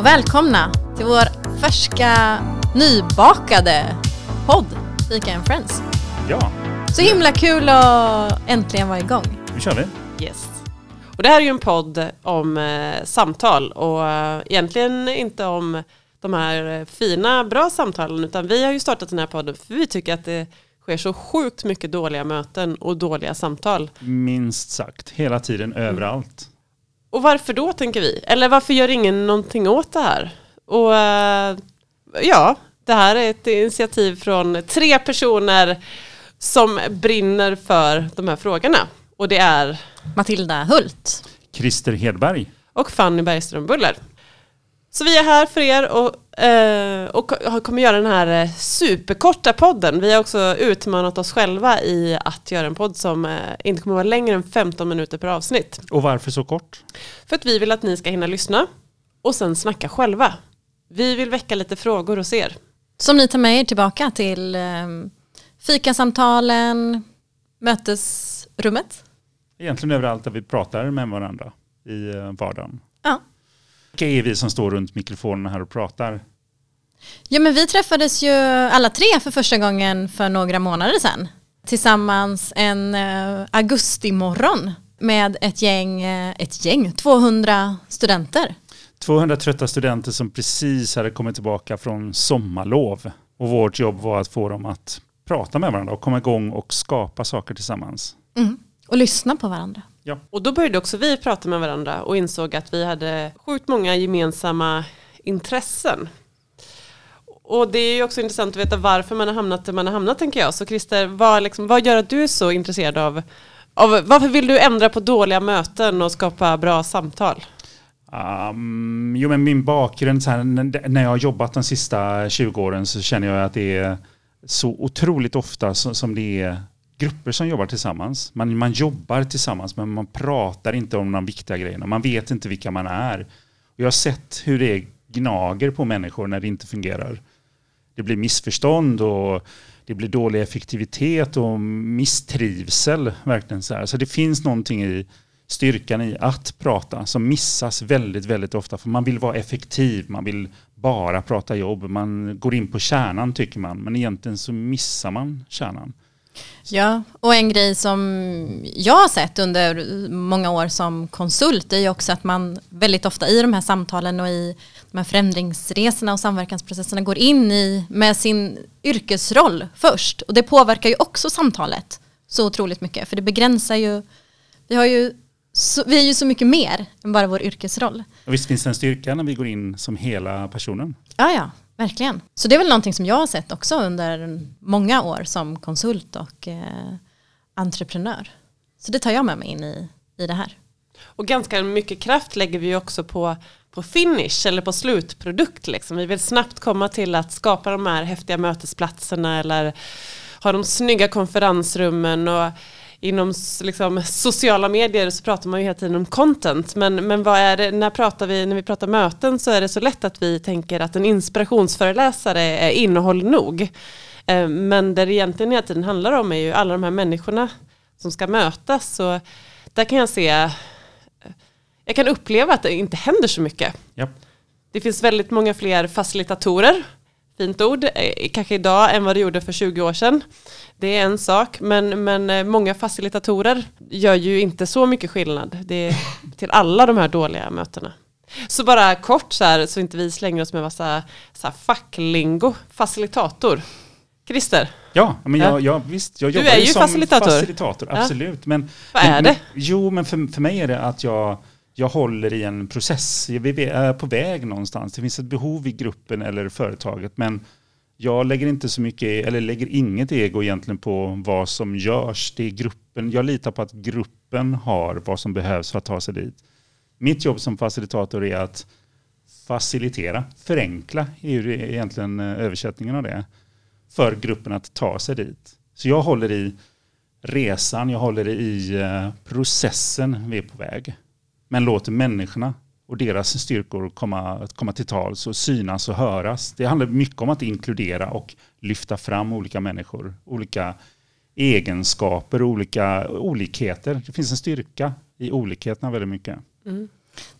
Och välkomna till vår färska nybakade podd Fika and Friends. Ja, Så himla kul att äntligen vara igång. nu kör vi. Yes. Och det här är ju en podd om eh, samtal och eh, egentligen inte om de här fina, bra samtalen utan vi har ju startat den här podden för vi tycker att det sker så sjukt mycket dåliga möten och dåliga samtal. Minst sagt, hela tiden, överallt. Och varför då tänker vi? Eller varför gör ingen någonting åt det här? Och eh, ja, det här är ett initiativ från tre personer som brinner för de här frågorna. Och det är Matilda Hult. Christer Hedberg. och Fanny Bergström Buller. Så vi är här för er och, eh, och kommer göra den här eh, superkorta podden. Vi har också utmanat oss själva i att göra en podd som eh, inte kommer vara längre än 15 minuter per avsnitt. Och varför så kort? För att vi vill att ni ska hinna lyssna och sen snacka själva. Vi vill väcka lite frågor hos er. Som ni tar med er tillbaka till eh, fikasamtalen, mötesrummet. Egentligen överallt där vi pratar med varandra i vardagen. Ja. Vilka är vi som står runt mikrofonen här och pratar? Ja men vi träffades ju alla tre för första gången för några månader sedan. Tillsammans en eh, augustimorgon med ett gäng, eh, ett gäng, 200 studenter. 200 trötta studenter som precis hade kommit tillbaka från sommarlov. Och vårt jobb var att få dem att prata med varandra och komma igång och skapa saker tillsammans. Mm. Och lyssna på varandra. Och då började också vi prata med varandra och insåg att vi hade sjukt många gemensamma intressen. Och det är ju också intressant att veta varför man har hamnat där man har hamnat tänker jag. Så Christer, vad, liksom, vad gör att du är så intresserad av, av, varför vill du ändra på dåliga möten och skapa bra samtal? Um, jo men min bakgrund, så här, när jag har jobbat de sista 20 åren så känner jag att det är så otroligt ofta som, som det är grupper som jobbar tillsammans. Man, man jobbar tillsammans men man pratar inte om de viktiga grejerna. Man vet inte vilka man är. Och jag har sett hur det gnager på människor när det inte fungerar. Det blir missförstånd och det blir dålig effektivitet och misstrivsel. Verkligen så, här. så det finns någonting i styrkan i att prata som missas väldigt, väldigt ofta. För man vill vara effektiv, man vill bara prata jobb, man går in på kärnan tycker man. Men egentligen så missar man kärnan. Ja, och en grej som jag har sett under många år som konsult är ju också att man väldigt ofta i de här samtalen och i de här förändringsresorna och samverkansprocesserna går in i med sin yrkesroll först. Och det påverkar ju också samtalet så otroligt mycket. För det begränsar ju, vi, har ju så, vi är ju så mycket mer än bara vår yrkesroll. Och visst finns det en styrka när vi går in som hela personen. Ja, ja, verkligen. Så det är väl någonting som jag har sett också under många år som konsult och eh, entreprenör. Så det tar jag med mig in i, i det här. Och ganska mycket kraft lägger vi ju också på, på finish eller på slutprodukt. Liksom. Vi vill snabbt komma till att skapa de här häftiga mötesplatserna eller ha de snygga konferensrummen. Och inom liksom, sociala medier så pratar man ju hela tiden om content. Men, men vad är det, när, pratar vi, när vi pratar möten så är det så lätt att vi tänker att en inspirationsföreläsare är innehåll nog. Eh, Men det det egentligen hela tiden handlar om är ju alla de här människorna som ska mötas. Så där kan jag se jag kan uppleva att det inte händer så mycket. Japp. Det finns väldigt många fler facilitatorer, fint ord, eh, kanske idag än vad det gjorde för 20 år sedan. Det är en sak, men, men eh, många facilitatorer gör ju inte så mycket skillnad det är till alla de här dåliga mötena. Så bara kort så här, så inte vi slänger oss med massa så här facklingo, facilitator. Christer, Ja, men Ja. jag, jag, visst, jag Du jobbar är ju som facilitator. facilitator Ja. absolut. Men, Vad är men, det? Jo, men för, för mig är det att jag, jag håller i en process. Vi är på väg någonstans. Det finns ett behov i gruppen eller företaget, men jag lägger inte så mycket, e- eller lägger inget ego egentligen på vad som görs. Det är gruppen. Jag litar på att gruppen har vad som behövs för att ta sig dit. Mitt jobb som facilitator är att facilitera, förenkla är ju egentligen eh, översättningen av det, för gruppen att ta sig dit. Så jag håller i resan, jag håller i eh, processen vi är på väg. Men låter människorna och deras styrkor komma, komma till tals och synas och höras. Det handlar mycket om att inkludera och lyfta fram olika människor, olika egenskaper och olika olikheter. Det finns en styrka i olikheterna väldigt mycket. Mm.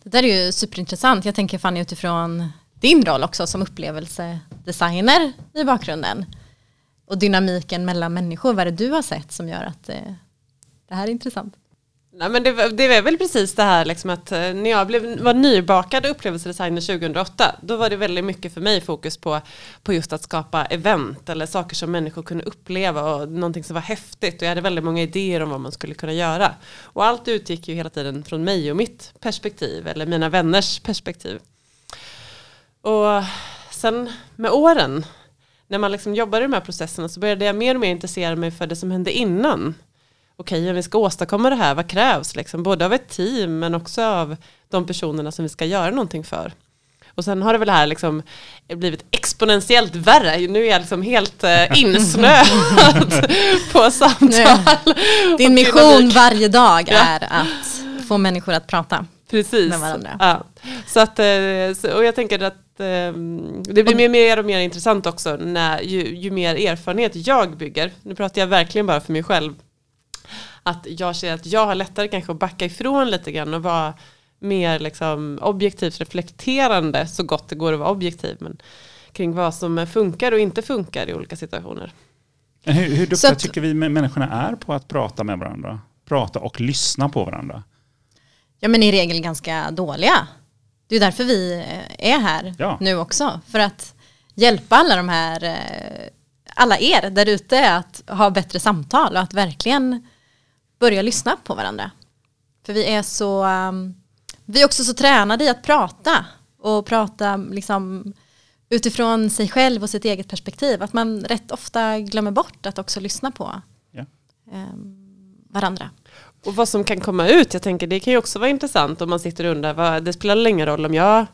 Det där är ju superintressant. Jag tänker Fanny utifrån din roll också som upplevelsedesigner i bakgrunden. Och dynamiken mellan människor. Vad är det du har sett som gör att eh, det här är intressant? Nej, men det, det är väl precis det här liksom att eh, när jag blev, var nybakad upplevelsedesigner 2008 då var det väldigt mycket för mig fokus på, på just att skapa event eller saker som människor kunde uppleva och någonting som var häftigt och jag hade väldigt många idéer om vad man skulle kunna göra. Och allt utgick ju hela tiden från mig och mitt perspektiv eller mina vänners perspektiv. Och sen med åren när man liksom jobbade i de här processerna så började jag mer och mer intressera mig för det som hände innan okej, om vi ska åstadkomma det här, vad krävs? Liksom, både av ett team men också av de personerna som vi ska göra någonting för. Och sen har det väl här liksom blivit exponentiellt värre. Nu är jag liksom helt eh, insnöad på samtal. Din mission varje dag är att få människor att prata. Precis. med varandra. Ja. Så att, eh, och jag tänker att eh, det blir mer, mer och mer intressant också när, ju, ju mer erfarenhet jag bygger. Nu pratar jag verkligen bara för mig själv. Att jag ser att jag har lättare kanske att backa ifrån lite grann och vara mer liksom objektivt reflekterande så gott det går att vara objektiv. Men kring vad som funkar och inte funkar i olika situationer. Men hur, hur duktiga att- tycker vi människorna är på att prata med varandra? Prata och lyssna på varandra. Ja men i regel ganska dåliga. Det är därför vi eh, är här Ja. nu också. För att hjälpa alla de här, eh, alla er där ute att ha bättre samtal och att verkligen börja lyssna på varandra. För vi är så, um, vi är också så tränade i att prata och prata liksom utifrån sig själv och sitt eget perspektiv. Att man rätt ofta glömmer bort att också lyssna på Ja. um, varandra. Och vad som kan komma ut, jag tänker det kan ju också vara intressant om man sitter och undrar, vad, det spelar ingen roll om jag,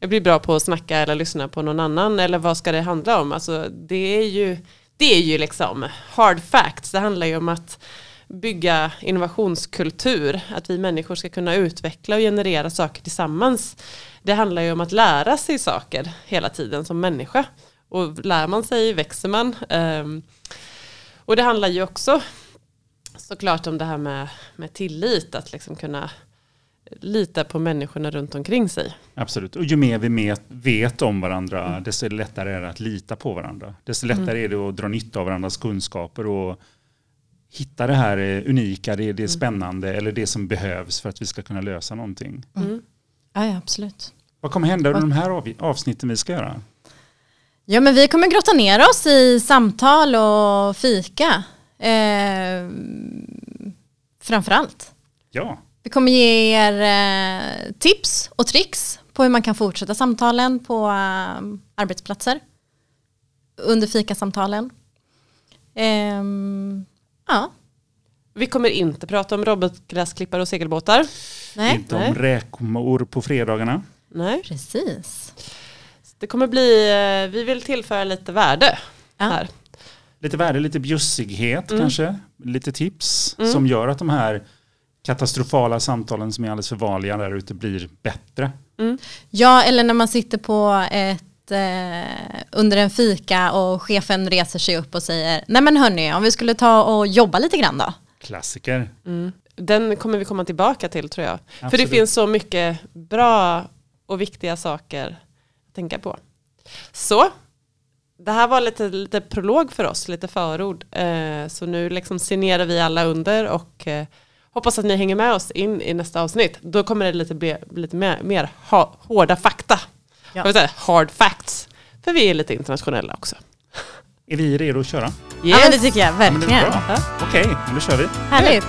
jag blir bra på att snacka eller lyssna på någon annan eller vad ska det handla om? Alltså det är ju, det är ju liksom hard facts, det handlar ju om att bygga innovationskultur, att vi människor ska kunna utveckla och generera saker tillsammans. Det handlar ju om att lära sig saker hela tiden som människa. Och lär man sig växer man. Ehm, och det handlar ju också såklart om det här med, med tillit, att liksom kunna lita på människorna runt omkring sig. Absolut. Och ju mer vi vet om varandra, desto lättare är det att lita på varandra. Desto lättare är det att dra nytta av varandras kunskaper och hitta det här eh, unika, det, det spännande eller det som behövs för att vi ska kunna lösa någonting. Mm. Ja, ja absolut. Vad kommer hända under de här av, avsnitten vi ska göra? Ja men vi kommer grotta ner oss i samtal och fika. Eh, framförallt. Ja, Vi kommer ge er eh, tips och tricks på hur man kan fortsätta samtalen på eh, arbetsplatser. Under fikasamtalen. Ehm, ja, Vi kommer inte prata om robotgräsklippare och segelbåtar. nej, inte om räkor på fredagarna. Nej. precis. Det kommer bli, eh, vi vill tillföra lite värde Ja. här. Lite värde, lite bjussighet Mm. kanske. Lite tips Mm. som gör att de här katastrofala samtalen som är alldeles för vanliga där ute blir bättre. Ja, eller när man sitter på ett eh, under en fika och chefen reser sig upp och säger nej men hörni, om vi skulle ta och jobba lite grann då. Klassiker. Mm. Den kommer vi komma tillbaka till tror jag. För det Absolut. finns så mycket bra och viktiga saker att tänka på. Så, det här var lite, lite prolog för oss, lite förord. Eh, så nu liksom signerar vi alla under och eh, hoppas att ni hänger med oss in i nästa avsnitt. Då kommer det lite bli lite mer, mer ha, hårda fakta. Ja. Jag vill säga hard facts. För vi är lite internationella också. Är vi redo att köra? Ja men det tycker jag Ja, verkligen. bra. Okej, men då kör vi. Härligt.